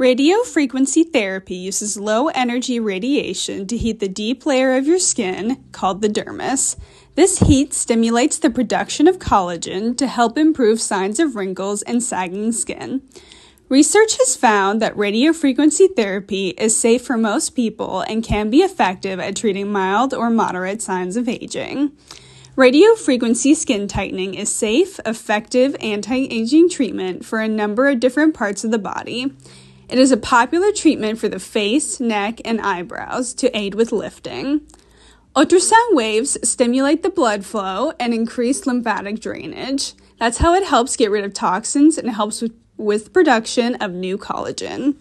Radio frequency therapy uses low energy radiation to heat the deep layer of your skin, called the dermis. This heat stimulates the production of collagen to help improve signs of wrinkles and sagging skin. Research has found that radiofrequency therapy is safe for most people and can be effective at treating mild or moderate signs of aging. Radiofrequency skin tightening is safe, effective anti aging treatment for a number of different parts of the body. It is a popular treatment for the face, neck, and eyebrows to aid with lifting. Ultrasound waves stimulate the blood flow and increase lymphatic drainage. That's how it helps get rid of toxins and helps with with production of new collagen.